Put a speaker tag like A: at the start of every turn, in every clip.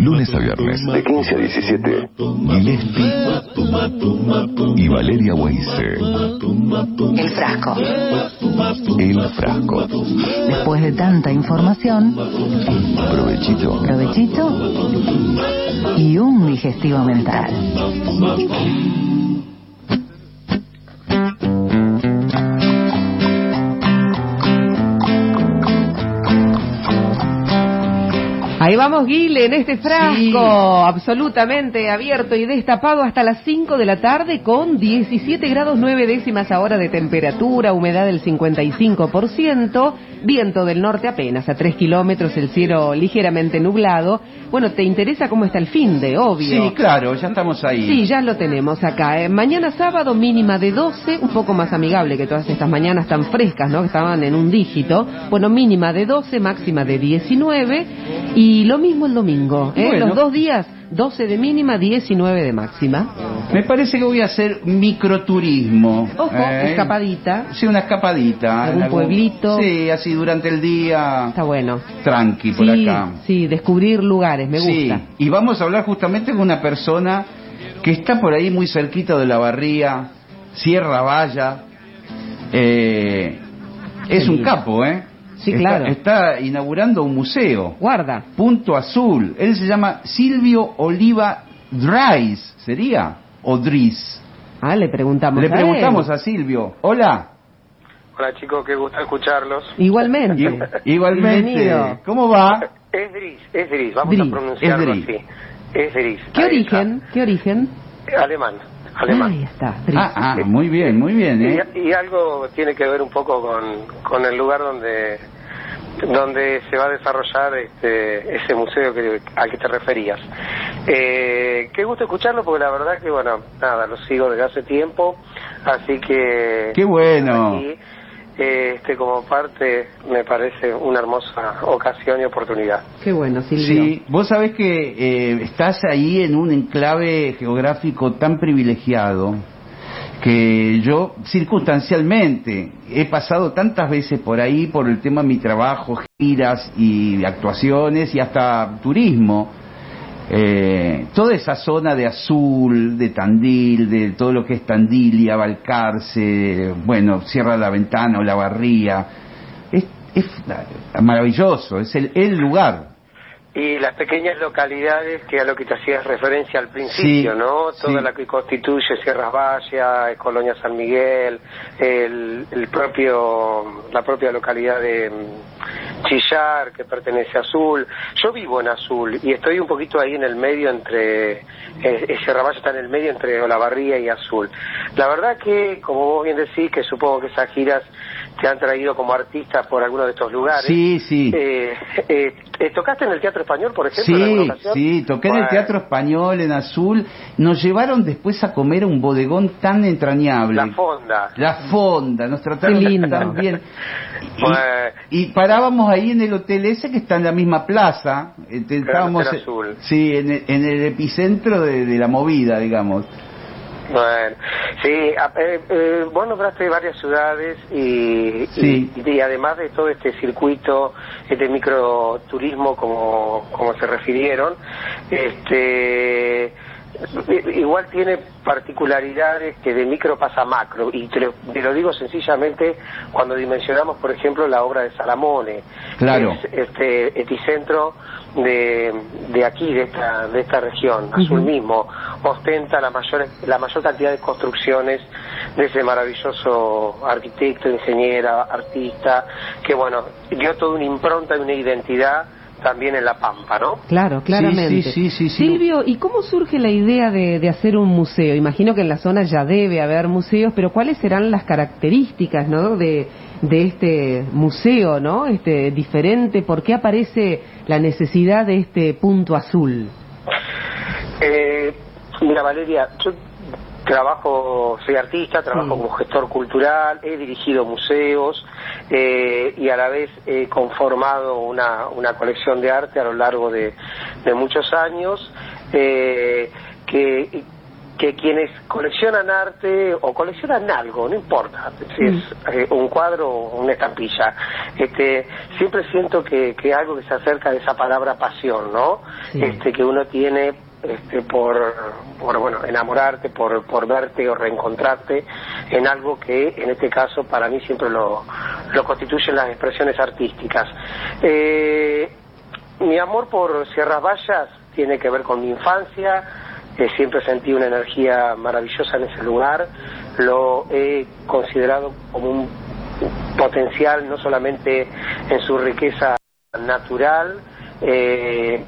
A: Lunes a viernes, de 15 a 17. Gillespie y Valeria Weise.
B: El frasco.
A: El frasco.
B: Después de tanta información,
A: Provechito.
B: provechito y un digestivo mental.
C: Ahí vamos, Guile, en este frasco, absolutamente abierto y destapado hasta las 5 de la tarde con 17 grados 9 décimas ahora de temperatura, humedad del 55%, viento del norte apenas a 3 kilómetros, el cielo ligeramente nublado. Bueno, ¿te interesa cómo está el fin de, obvio?
D: Sí, claro, ya estamos ahí.
C: Sí, ya lo tenemos acá. eh. Mañana sábado mínima de 12, un poco más amigable que todas estas mañanas tan frescas, ¿no? Que estaban en un dígito. Bueno, mínima de 12, máxima de 19 y lo mismo el domingo. ¿eh?
D: Bueno.
C: Los dos días, 12 de mínima, 19 de máxima.
D: Me parece que voy a hacer microturismo.
C: Ojo,
D: ¿eh?
C: escapadita.
D: Sí, una escapadita.
C: ¿Algún
D: En
C: pueblito?
D: Sí, así durante el día.
C: Está bueno.
D: Tranqui por
C: sí,
D: acá.
C: sí, descubrir lugares, me
D: Sí,
C: gusta.
D: y vamos a hablar justamente con una persona que está por ahí muy cerquita de la barría, Sierra Valla. Eh, es un capo, ¿eh?
C: Sí,
D: Está-
C: claro.
D: Está inaugurando un museo.
C: Guarda.
D: Punto Azul. Él se llama Silvio Oliva Dries, ¿sería? O Dries.
C: Ah, le preguntamos.
D: Le
C: a
D: preguntamos
C: él.
D: a Silvio. Hola.
E: Hola chicos, qué gusto escucharlos.
C: Igualmente.
D: I- igualmente.
C: Bienvenido.
D: ¿Cómo va?
E: Es Dries, es Dries, vamos
C: Dries,
E: a pronunciarlo
D: es Dries.
E: así. Es Dries.
C: ¿Qué
E: ahí
C: origen? ¿Qué origen?
E: está. Alemán, alemán.
C: Ahí está.
D: Ah, ah, muy bien, muy bien, ¿eh?
E: Y, y algo tiene que ver un poco con, con el lugar donde donde se va a desarrollar este, ese museo que, al que te referías. Eh, qué gusto escucharlo porque la verdad que, bueno, nada, lo sigo desde hace tiempo, así que...
D: Qué bueno.
E: aquí, este, como parte me parece una hermosa ocasión y oportunidad.
C: Qué bueno, Silvio.
D: Sí, vos sabés que eh, estás ahí en un enclave geográfico tan privilegiado que yo circunstancialmente he pasado tantas veces por ahí por el tema de mi trabajo, giras y actuaciones y hasta turismo. Eh, toda esa zona de Azul, de Tandil, de todo lo que es Tandilia, Balcarce, bueno, Sierra de la Ventana o La Barría, es, es maravilloso, es el, el lugar.
E: Y las pequeñas localidades que a lo que te hacías referencia al principio,
D: Sí,
E: ¿no? Toda
D: sí.
E: la que constituye Sierras Vallas, Colonia San Miguel, el, el propio, la propia localidad de mm, Chillar, que pertenece a Azul. Yo vivo en Azul y estoy un poquito ahí en el medio entre, eh, eh, Sierra está en el medio entre Olavarría y Azul. La verdad que, como vos bien decís, que supongo que esas giras te han traído como artista por alguno de estos lugares.
D: Sí, sí.
E: Eh, eh, eh, ¿Tocaste en el Teatro Español, por ejemplo? en
D: Sí,
E: ocasión?
D: sí, toqué en el Teatro Español en Azul. Nos llevaron después a comer a un bodegón tan entrañable.
E: La Fonda.
D: La fonda, nos trataron tan bien. Y,
E: Bueno.
D: y parábamos ahí en el hotel ese que está en la misma plaza. Eh, Estábamos,
E: Hotel Azul.
D: sí, en el, en el epicentro de, de la movida, digamos.
E: Bueno, sí, eh, eh, vos nombraste varias ciudades y,
D: Sí.
E: y, y además de todo este circuito de microturismo como, como se refirieron, este igual tiene particularidades que de micro pasa a macro y te lo, te lo digo sencillamente cuando dimensionamos por ejemplo la obra de Salamone
D: Claro.
E: que es este epicentro de, de aquí de esta de esta región Azul mismo ostenta la mayor la mayor cantidad de construcciones de ese maravilloso arquitecto ingeniera artista que bueno dio toda una impronta y una identidad también en la Pampa, ¿no?
C: Claro, claramente.
D: sí, sí, sí, sí.
C: Silvio, ¿y cómo surge la idea de, de hacer un museo? Imagino que en la zona ya debe haber museos, pero ¿cuáles serán las características, ¿no? De, de este museo, ¿no? Este diferente, ¿por qué aparece la necesidad de este punto azul?
E: Eh, mira, Valeria, yo trabajo, soy artista, trabajo
C: Sí.
E: como gestor cultural, he dirigido museos eh, y a la vez he conformado una, una colección de arte a lo largo de, de muchos años eh, que que quienes coleccionan arte o coleccionan algo, no importa si es eh, un cuadro o una estampilla, este, siempre siento que, que algo que se acerca de esa palabra pasión, ¿no?
C: Sí.
E: Este, que uno tiene este, por, bueno enamorarte, por, por verte o reencontrarte en algo que en este caso para mí siempre lo, lo constituyen las expresiones artísticas. Eh, mi amor por Sierras Vallas tiene que ver con mi infancia, eh, siempre sentí una energía maravillosa en ese lugar, lo he considerado como un potencial no solamente en su riqueza natural, eh,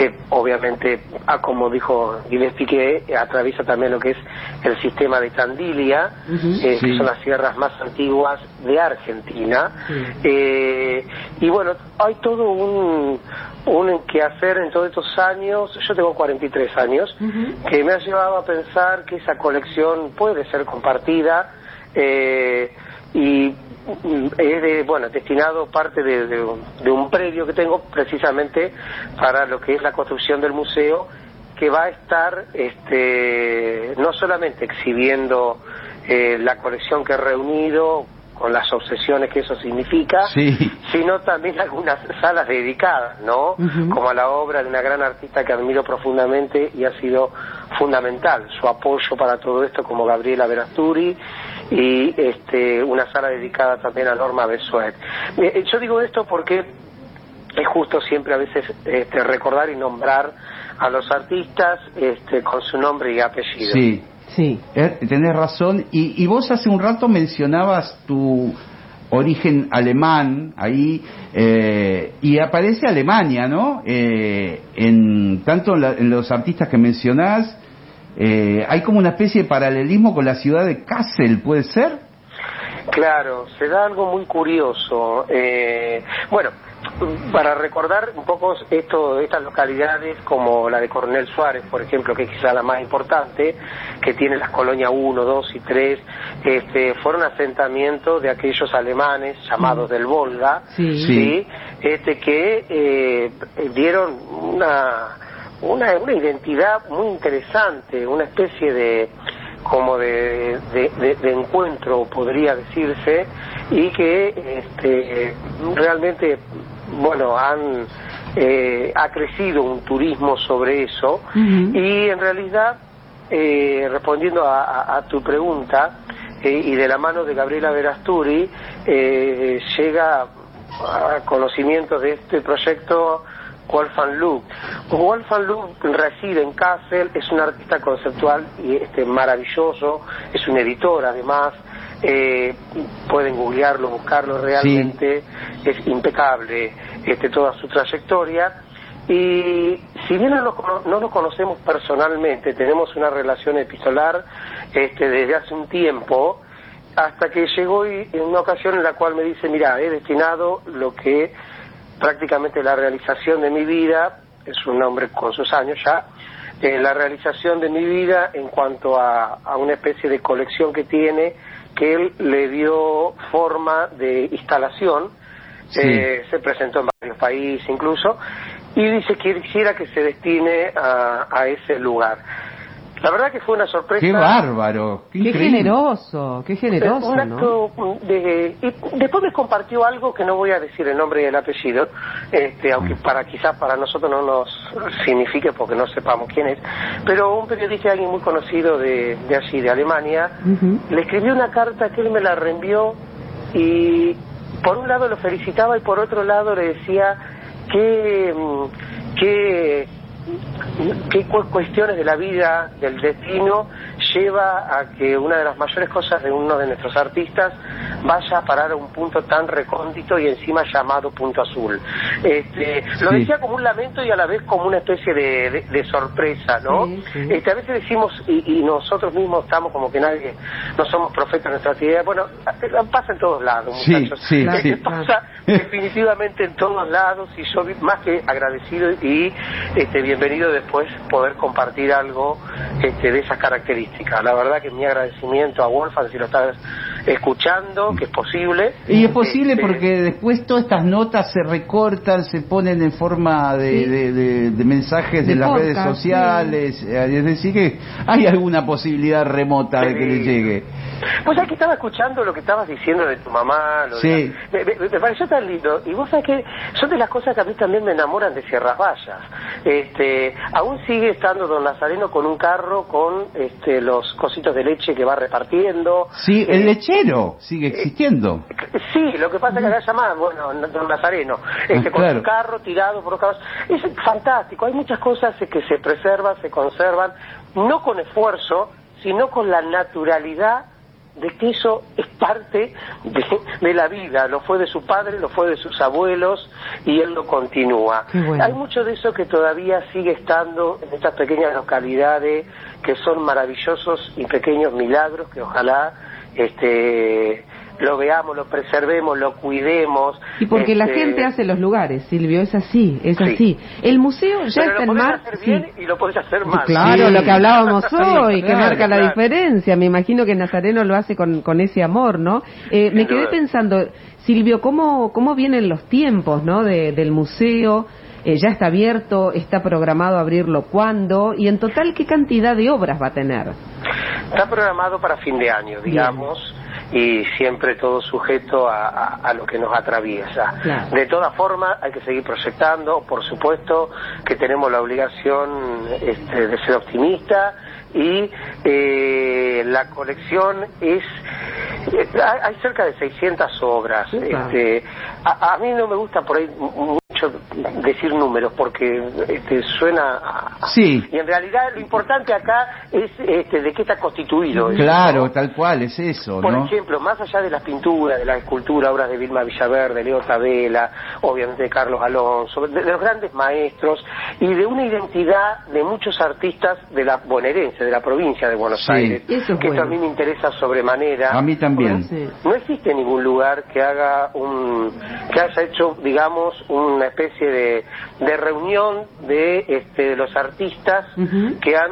E: que obviamente, ah, como dijo Gillespie, que atraviesa también lo que es el sistema de Tandilia, eh,
D: Sí.
E: que son las sierras más antiguas de Argentina. Eh, y bueno, hay todo un, un quehacer en todos estos años, yo tengo 43 años, que me ha llevado a pensar que esa colección puede ser compartida eh, y es de, bueno, destinado parte de, de un- de un predio que tengo precisamente para lo que es la construcción del museo que va a estar este, no solamente exhibiendo eh, la colección que he reunido con las obsesiones que eso significa,
D: Sí.
E: sino también algunas salas dedicadas, ¿no? Como a la obra de una gran artista que admiro profundamente y ha sido fundamental su apoyo para todo esto, como Gabriela Verasturi, y este, una sala dedicada también a Norma Besuet. Eh, Yo digo esto porque es justo siempre a veces este, recordar y nombrar a los artistas este, con su nombre y apellido.
D: Sí,
C: Sí.
D: eh, tenés razón. Y, y vos hace un rato mencionabas tu origen alemán ahí eh, y aparece Alemania, ¿no? Eh, en tanto en, la- en los artistas que mencionás eh, hay como una especie de paralelismo con la ciudad de Kassel, ¿puede ser?
E: Claro, se da algo muy curioso. Eh, bueno, para recordar un poco esto, estas localidades como la de Coronel Suárez, por ejemplo, que es quizá la más importante, que tiene las colonias 1, 2 y 3, este, fueron asentamientos de aquellos alemanes llamados del Volga,
C: Sí.
E: ¿sí? Este, que eh, dieron una, una, una identidad muy interesante, una especie de como de, de, de- de encuentro podría decirse y que este, realmente bueno han eh, ha crecido un turismo sobre eso. Y en realidad eh, respondiendo a, a- a tu pregunta eh, y de la mano de Gabriela Verasturi eh, llega a conocimiento de este proyecto Wolfgang Luke. Wolfgang Luke reside en Kassel, es un artista conceptual y este maravilloso, es un editor además, eh, pueden googlearlo, buscarlo realmente, es impecable este, toda su trayectoria. Y si bien no lo, no lo conocemos personalmente, tenemos una relación epistolar este, desde hace un tiempo, hasta que llegó y- en una ocasión en la cual me dice, mira, he destinado lo que prácticamente la realización de mi vida, es un hombre con sus años ya, eh, la realización de mi vida en cuanto a, a una especie de colección que tiene, que él le dio forma de instalación,
D: Sí.
E: eh, se presentó en varios países incluso, y dice que quisiera que se destine a, a ese lugar. La verdad que fue una sorpresa.
D: ¡Qué bárbaro! ¡Qué,
C: generoso, qué generoso,
E: un
C: ¿no?
E: acto de y después me compartió algo que no voy a decir el nombre y el apellido este aunque para quizás para nosotros no nos signifique porque no sepamos quién es pero un periodista alguien muy conocido de, de allí de Alemania le escribió una carta que él me la reenvió y por un lado lo felicitaba y por otro lado le decía que mm, que qué cu- cuestiones de la vida, del destino, lleva a que una de las mayores cosas de uno de nuestros artistas vaya a parar a un punto tan recóndito y encima llamado punto azul. Este, Lo decía como un lamento y a la vez como una especie de, de- de sorpresa, ¿no?
C: Sí, sí.
E: Este, a veces decimos, y, y nosotros mismos estamos como que nadie, no somos profetas en nuestra actividad, bueno, pasa en todos lados,
D: Sí,
E: muchachos.
D: sí.
E: Pasa definitivamente en todos lados y yo más que agradecido y este bienvenido después poder compartir algo este, de esas características. La verdad que mi agradecimiento a Wolfgang, si lo estás escuchando, que es posible.
D: Y es posible
E: Este,
D: porque después todas estas notas se recortan, se ponen en forma de,
C: Sí.
D: de- de- de mensajes de,
C: De
D: las
C: podcast,
D: redes sociales. eh, Es decir, que hay alguna posibilidad remota de que le llegue.
E: Pues aquí estaba escuchando lo que estabas diciendo de tu mamá. Lo de la- me, me- me pareció tan lindo. Y vos sabés que son de las cosas que a mí también me enamoran de Sierras Vallas. Este, aún sigue estando don Nazareno con un carro con este, los cositos de leche que va repartiendo.
D: Sí, el
E: Eh,
D: lechero sigue existiendo.
E: Sí, lo que pasa es que acá llaman, bueno, don Nazareno, este,
D: Ah,
E: con su carro tirado por los carros. Es fantástico, hay muchas cosas que se preservan, se conservan, no con esfuerzo, sino con la naturalidad de que eso es parte de, de la vida, lo fue de su padre, lo fue de sus abuelos y él lo continúa.
C: Bueno.
E: Hay mucho de eso que todavía sigue estando en estas pequeñas localidades que son maravillosos y pequeños milagros que ojalá este lo veamos, lo preservemos, lo cuidemos.
C: Y porque la
E: este,
C: gente hace los lugares, Silvio, es así, es
E: Sí.
C: así. El museo ya
E: pero
C: está
E: lo
C: en marcha.
E: hacer bien y lo podés hacer mal.
C: Claro,
D: Sí.
C: lo que hablábamos
D: Sí,
C: hoy, que
D: claro,
C: marca la diferencia. Me imagino que Nazareno lo hace con, con ese amor, ¿no? Eh, me quedé pensando, Silvio, ¿cómo, cómo vienen los tiempos, ¿no? De- del museo. Eh, ya está abierto, está programado abrirlo cuándo y en total qué cantidad de obras va a tener.
E: Está programado para fin de año, digamos, y siempre todo sujeto a, a- a lo que nos atraviesa.
C: Claro.
E: De todas formas, hay que seguir proyectando, por supuesto que tenemos la obligación este, de ser optimista y eh, la colección es... eh, hay, cerca de 600 obras. Este, a, a mí no me gusta por ahí mucho decir números porque este, suena... a-
D: Sí.
E: y en realidad lo importante acá es este, de qué está constituido. eso,
D: Claro,
E: ¿no?
D: tal cual, es eso,
E: Por
D: ¿no?
E: ejemplo, más allá de las pinturas, de la escultura, obras de Vilma Villaverde, Leo Tabela, obviamente de Carlos Alonso, de, de los grandes maestros y de una identidad de muchos artistas de la bonaerense, de la provincia de Buenos
D: Sí.
E: Aires,
C: Eso es
E: que
C: bueno.
E: esto a mí me interesa sobremanera.
D: A mí también.
E: No existe ningún lugar que haga un que haya hecho, digamos, una especie de, de reunión de, este, de los artistas que han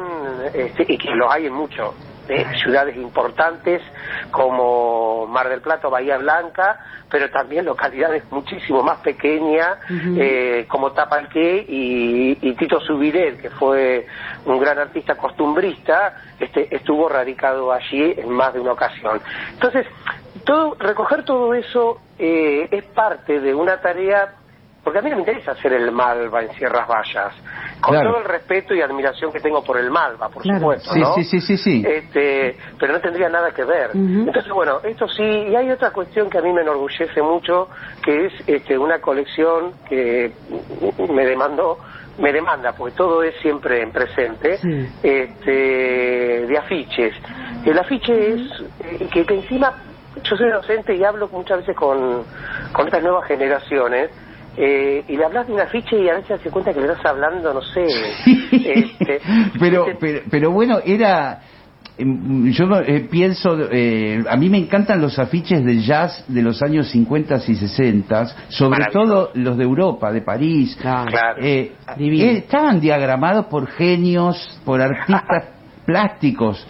E: este, y que los hay en muchos de ciudades importantes como Mar del Plata Bahía Blanca, pero también localidades muchísimo más pequeñas eh, como Tapalqué y, y Tito Subiret, que fue un gran artista costumbrista, este, estuvo radicado allí en más de una ocasión. Entonces, todo, recoger todo eso eh, es parte de una tarea, porque a mí no me interesa hacer el Malva en Sierras Vallas, con
D: Claro.
E: todo el respeto y admiración que tengo por el Malva, por
C: Claro.
E: supuesto,
D: Sí,
E: ¿no?
D: sí, sí, sí, sí.
E: Este, pero no tendría nada que ver. Entonces, bueno, esto sí, y hay otra cuestión que a mí me enorgullece mucho, que es este, una colección que me demandó, me demanda, porque todo es siempre en presente,
C: Sí.
E: este, de afiches. El afiche es, eh, que, que encima, yo soy docente y hablo muchas veces con, con estas nuevas generaciones, eh, y le hablas de un afiche y a veces se cuenta que le estás hablando, no sé. este,
D: pero,
E: este,
D: pero, pero bueno, era. em, Yo no, eh, pienso, eh, a mí me encantan los afiches de jazz de los años 50 y 60, sobre todo los de Europa, de París.
C: Claro.
E: Claro.
D: Eh, eh, estaban diagramados por genios, por artistas plásticos.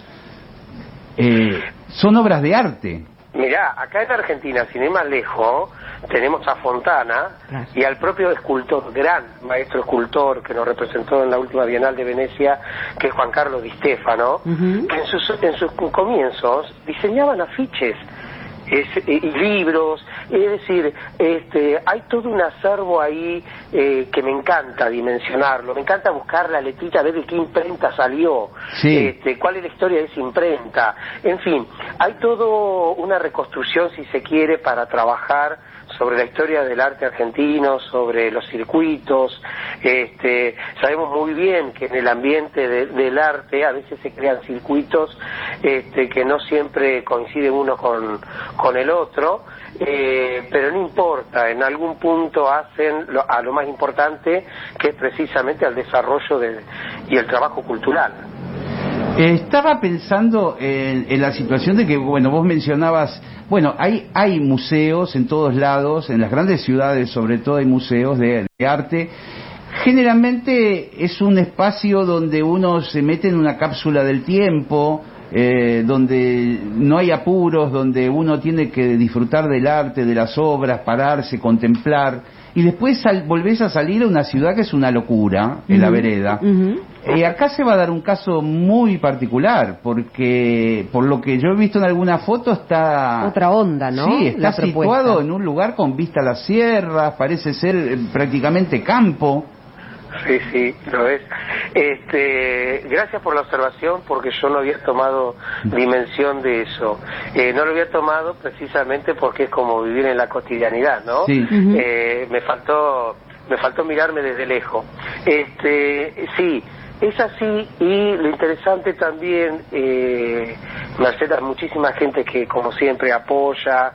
D: Eh, son obras de arte.
E: Mirá, acá en Argentina, sin ir más lejos, tenemos a Fontana y al propio escultor, gran maestro escultor que nos representó en la última Bienal de Venecia, que es Juan Carlos Di Stefano, que en sus, en sus comienzos diseñaban afiches. es- y, y libros, es decir, este, hay todo un acervo ahí eh, que me encanta dimensionarlo, me encanta buscar la letrita, ver de qué imprenta salió,
D: Sí.
E: este, cuál es la historia de esa imprenta, en fin, hay todo una reconstrucción, si se quiere, para trabajar sobre la historia del arte argentino, sobre los circuitos. Este, sabemos muy bien que en el ambiente de- del arte a veces se crean circuitos este, que no siempre coinciden uno con, con el otro, eh, pero no importa, en algún punto hacen lo- a lo más importante, que es precisamente al desarrollo de- y el trabajo cultural.
D: Estaba pensando en, en la situación de que, bueno, vos mencionabas, bueno, hay, hay museos en todos lados, en las grandes ciudades sobre todo hay museos de, de arte. Generalmente es un espacio donde uno se mete en una cápsula del tiempo, eh, donde no hay apuros, donde uno tiene que disfrutar del arte, de las obras, pararse, contemplar, y después sal, volvés a salir a una ciudad que es una locura, en la vereda. Eh, acá se va a dar un caso muy particular, porque por lo que yo he visto en alguna foto está...
C: Otra onda, ¿no?
D: Sí, está situado en un lugar con vista a las sierras, parece ser eh, prácticamente campo.
E: Sí, sí, lo es. Este, gracias por la observación porque yo no había tomado dimensión de eso. Eh, no lo había tomado precisamente porque es como vivir en la cotidianidad, ¿no?
D: Sí.
E: Eh, me faltó, me faltó mirarme desde lejos. Este, sí. Es así y lo interesante también, eh, Mercedes, hay muchísima gente que como siempre apoya,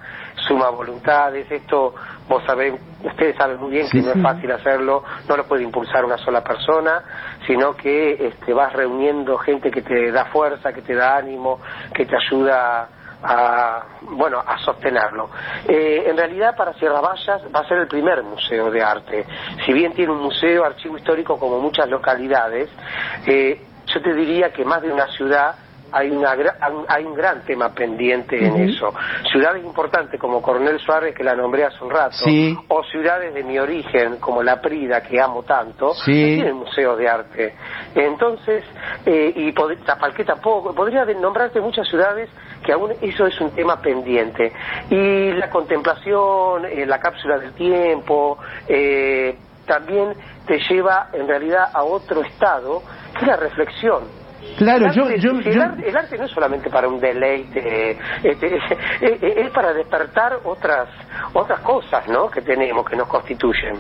E: suma voluntades, esto vos sabés, ustedes saben muy bien que no es fácil hacerlo, no lo puede impulsar una sola persona, sino que este, vas reuniendo gente que te da fuerza, que te da ánimo, que te ayuda a bueno a sostenerlo. Eh, en realidad para Sierra Vallas va a ser el primer museo de arte. Si bien tiene un museo, archivo histórico como muchas localidades, eh, yo te diría que más de una ciudad hay, una, hay un gran tema pendiente en eso. Ciudades importantes como Coronel Suárez, que la nombré hace un rato,
D: Sí.
E: o ciudades de mi origen, como La Prida, que amo tanto,
D: Sí.
E: no tienen museos de arte. Entonces, eh, y pod- Tapalqué tampoco, podría nombrarte muchas ciudades que aún eso es un tema pendiente. Y la contemplación, eh, la cápsula del tiempo, eh, también te lleva en realidad a otro estado, que es la reflexión.
D: Claro,
E: El
D: yo,
E: arte-
D: yo,
E: el,
D: yo-
E: arte, el arte no es solamente para un deleite, este, es, es para despertar otras otras cosas, ¿no? Que tenemos, que nos constituyen.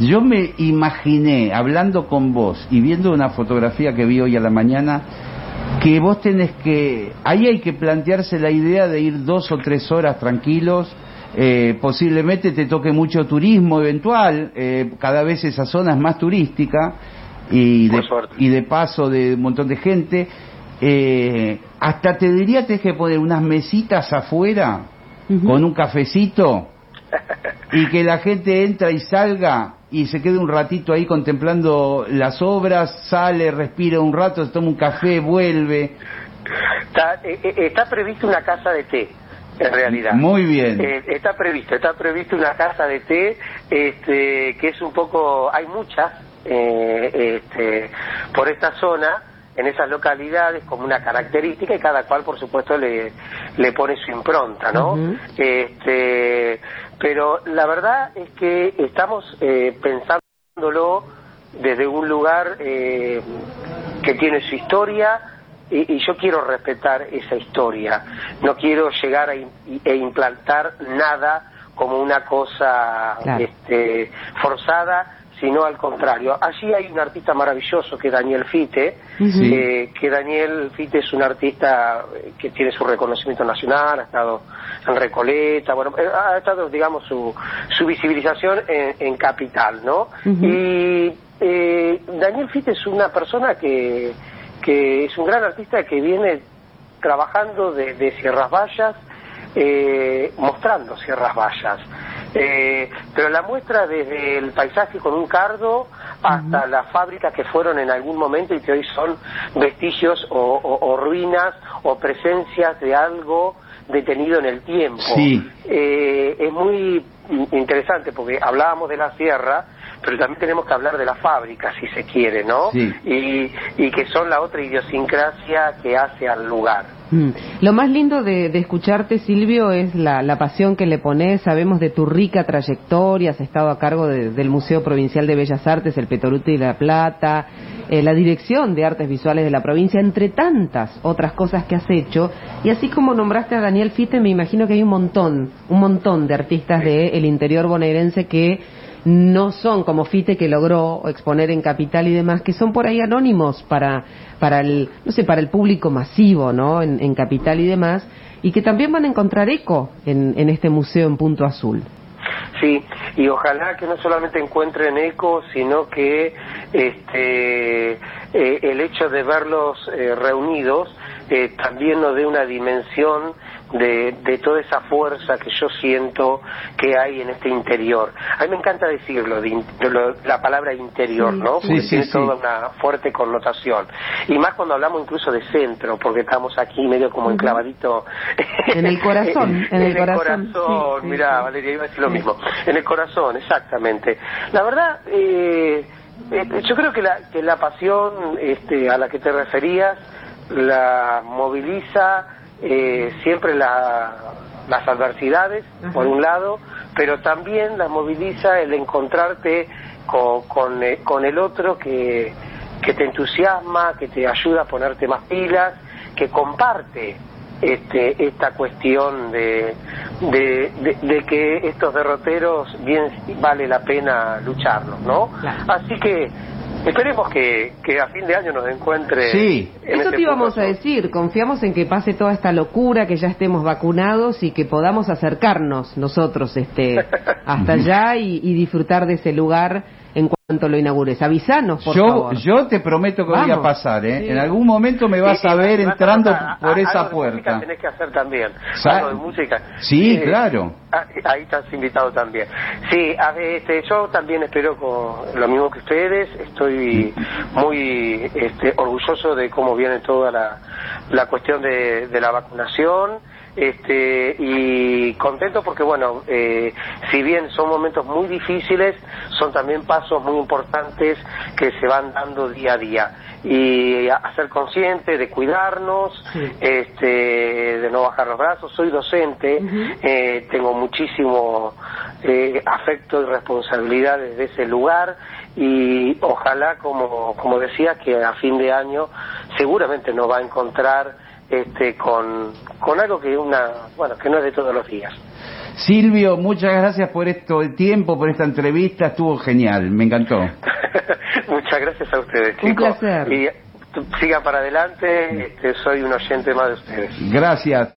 D: Yo me imaginé, hablando con vos y viendo una fotografía que vi hoy a la mañana, que vos tenés que, ahí hay que plantearse la idea de ir dos o tres horas tranquilos, eh, posiblemente te toque mucho turismo eventual, eh, cada vez esa zona es más turística y de, y paso de un montón de gente. Eh, hasta te diría tenés que poner unas mesitas afuera con un cafecito y que la gente entra y salga y se quede un ratito ahí contemplando las obras, sale, respira un rato, se toma un café, vuelve.
E: Está, eh, eh, está previsto una casa de té, en realidad.
D: Muy bien.
E: Eh, está previsto, está previsto una casa de té, este, que es un poco, hay muchas, eh, este, por esta zona, en esas localidades, como una característica, y cada cual, por supuesto, le, le pone su impronta, ¿no? Este, pero la verdad es que estamos eh, pensándolo desde un lugar eh, que tiene su historia, y, y yo quiero respetar esa historia. No quiero llegar a in- e implantar nada como una cosa
C: Claro.
E: este, forzada, sino al contrario. Allí hay un artista maravilloso que es Daniel Fite,
C: Sí.
E: eh, que Daniel Fite es un artista eh, que tiene su reconocimiento nacional, ha estado en Recoleta, bueno, eh, ha estado, digamos, su, su visibilización en, en Capital, ¿no? Y eh, Daniel Fite es una persona que, que es un gran artista que viene trabajando de, de Sierras Vallas, eh, mostrando Sierras Vallas. Eh, pero la muestra desde el paisaje con un cardo hasta las fábricas que fueron en algún momento y que hoy son vestigios o, o- o ruinas o presencias de algo detenido en el tiempo.
D: Sí.
E: Eh, es muy in- interesante porque hablábamos de la sierra, pero también tenemos que hablar de la fábrica, si se quiere, ¿no?
D: Sí.
E: Y, y que son la otra idiosincrasia que hace al lugar.
C: Mm. Lo más lindo de, de escucharte, Silvio, es la, la pasión que le pones. Sabemos de tu rica trayectoria, has estado a cargo de- del Museo Provincial de Bellas Artes, el Petoruti de la Plata, eh, la Dirección de Artes Visuales de la provincia, entre tantas otras cosas que has hecho. Y así como nombraste a Daniel Fite, me imagino que hay un montón, un montón de artistas del interior bonaerense que no son como Fite que logró exponer en Capital y demás, que son por ahí anónimos para, para el, no sé, para el público masivo, ¿no? En, en Capital y demás, y que también van a encontrar eco en, este museo en Punto Azul.
E: Sí, y ojalá que no solamente encuentren eco, sino que este, eh, el hecho de verlos eh, reunidos eh, también nos dé una dimensión de, de toda esa fuerza que yo siento que hay en este interior. A mí me encanta decirlo, de lo- la palabra interior,
C: Sí.
E: ¿no? Porque
D: sí,
E: tiene
D: sí.
E: toda una fuerte connotación. Y más cuando hablamos incluso de centro, porque estamos aquí medio como enclavadito.
C: En el corazón, en el corazón,
E: corazón, mirá. Valeria, iba a decir lo mismo. En el corazón, exactamente. La verdad, eh, eh, yo creo que la, que la pasión este, a la que te referías la moviliza eh, siempre la- las adversidades, por un lado, pero también la moviliza el encontrarte con, con, eh, con el otro que, que te entusiasma, que te ayuda a ponerte más pilas, que comparte este, esta cuestión de, de, de- de que estos derroteros bien vale la pena lucharlos, ¿no?
C: Claro.
E: Así que esperemos que, que a fin de año nos encuentre.
D: Sí.
E: en
C: Eso
E: este
C: te íbamos
E: punto.
C: a decir, confiamos en que pase toda esta locura, que ya estemos vacunados y que podamos acercarnos nosotros este, hasta allá y, y disfrutar de ese lugar en cuanto lo inaugures. Avisanos, por
D: yo,
C: favor.
D: yo te prometo que voy a pasar, ¿eh?
C: Sí.
D: En algún momento me vas
E: Sí,
D: a ver
E: vas
D: entrando por
E: a-
D: esa
E: algo de música
D: puerta.
E: tenés que hacer también. Algo de música.
D: Sí, claro.
E: ah, Ahí estás invitado también. Sí, a ver, este, yo también espero con lo mismo que ustedes. Estoy muy este, orgulloso de cómo viene toda la, la cuestión de, de la vacunación. Este, y contento porque, bueno, eh, si bien son momentos muy difíciles, son también pasos muy importantes que se van dando día a día. Y a, a ser consciente de cuidarnos,
C: Sí.
E: este, de no bajar los brazos. Soy docente, eh, tengo muchísimo eh, afecto y responsabilidad desde ese lugar y ojalá, como, como decía, que a fin de año seguramente nos va a encontrar este, con, con algo que una, bueno, que no es de todos los días.
D: Silvio, muchas gracias por esto de tiempo, por esta entrevista, estuvo genial, me encantó.
E: Muchas gracias a ustedes,
C: Un
E: chicos.
C: placer.
E: Y sigan para adelante, este, soy un oyente más de ustedes.
D: Gracias.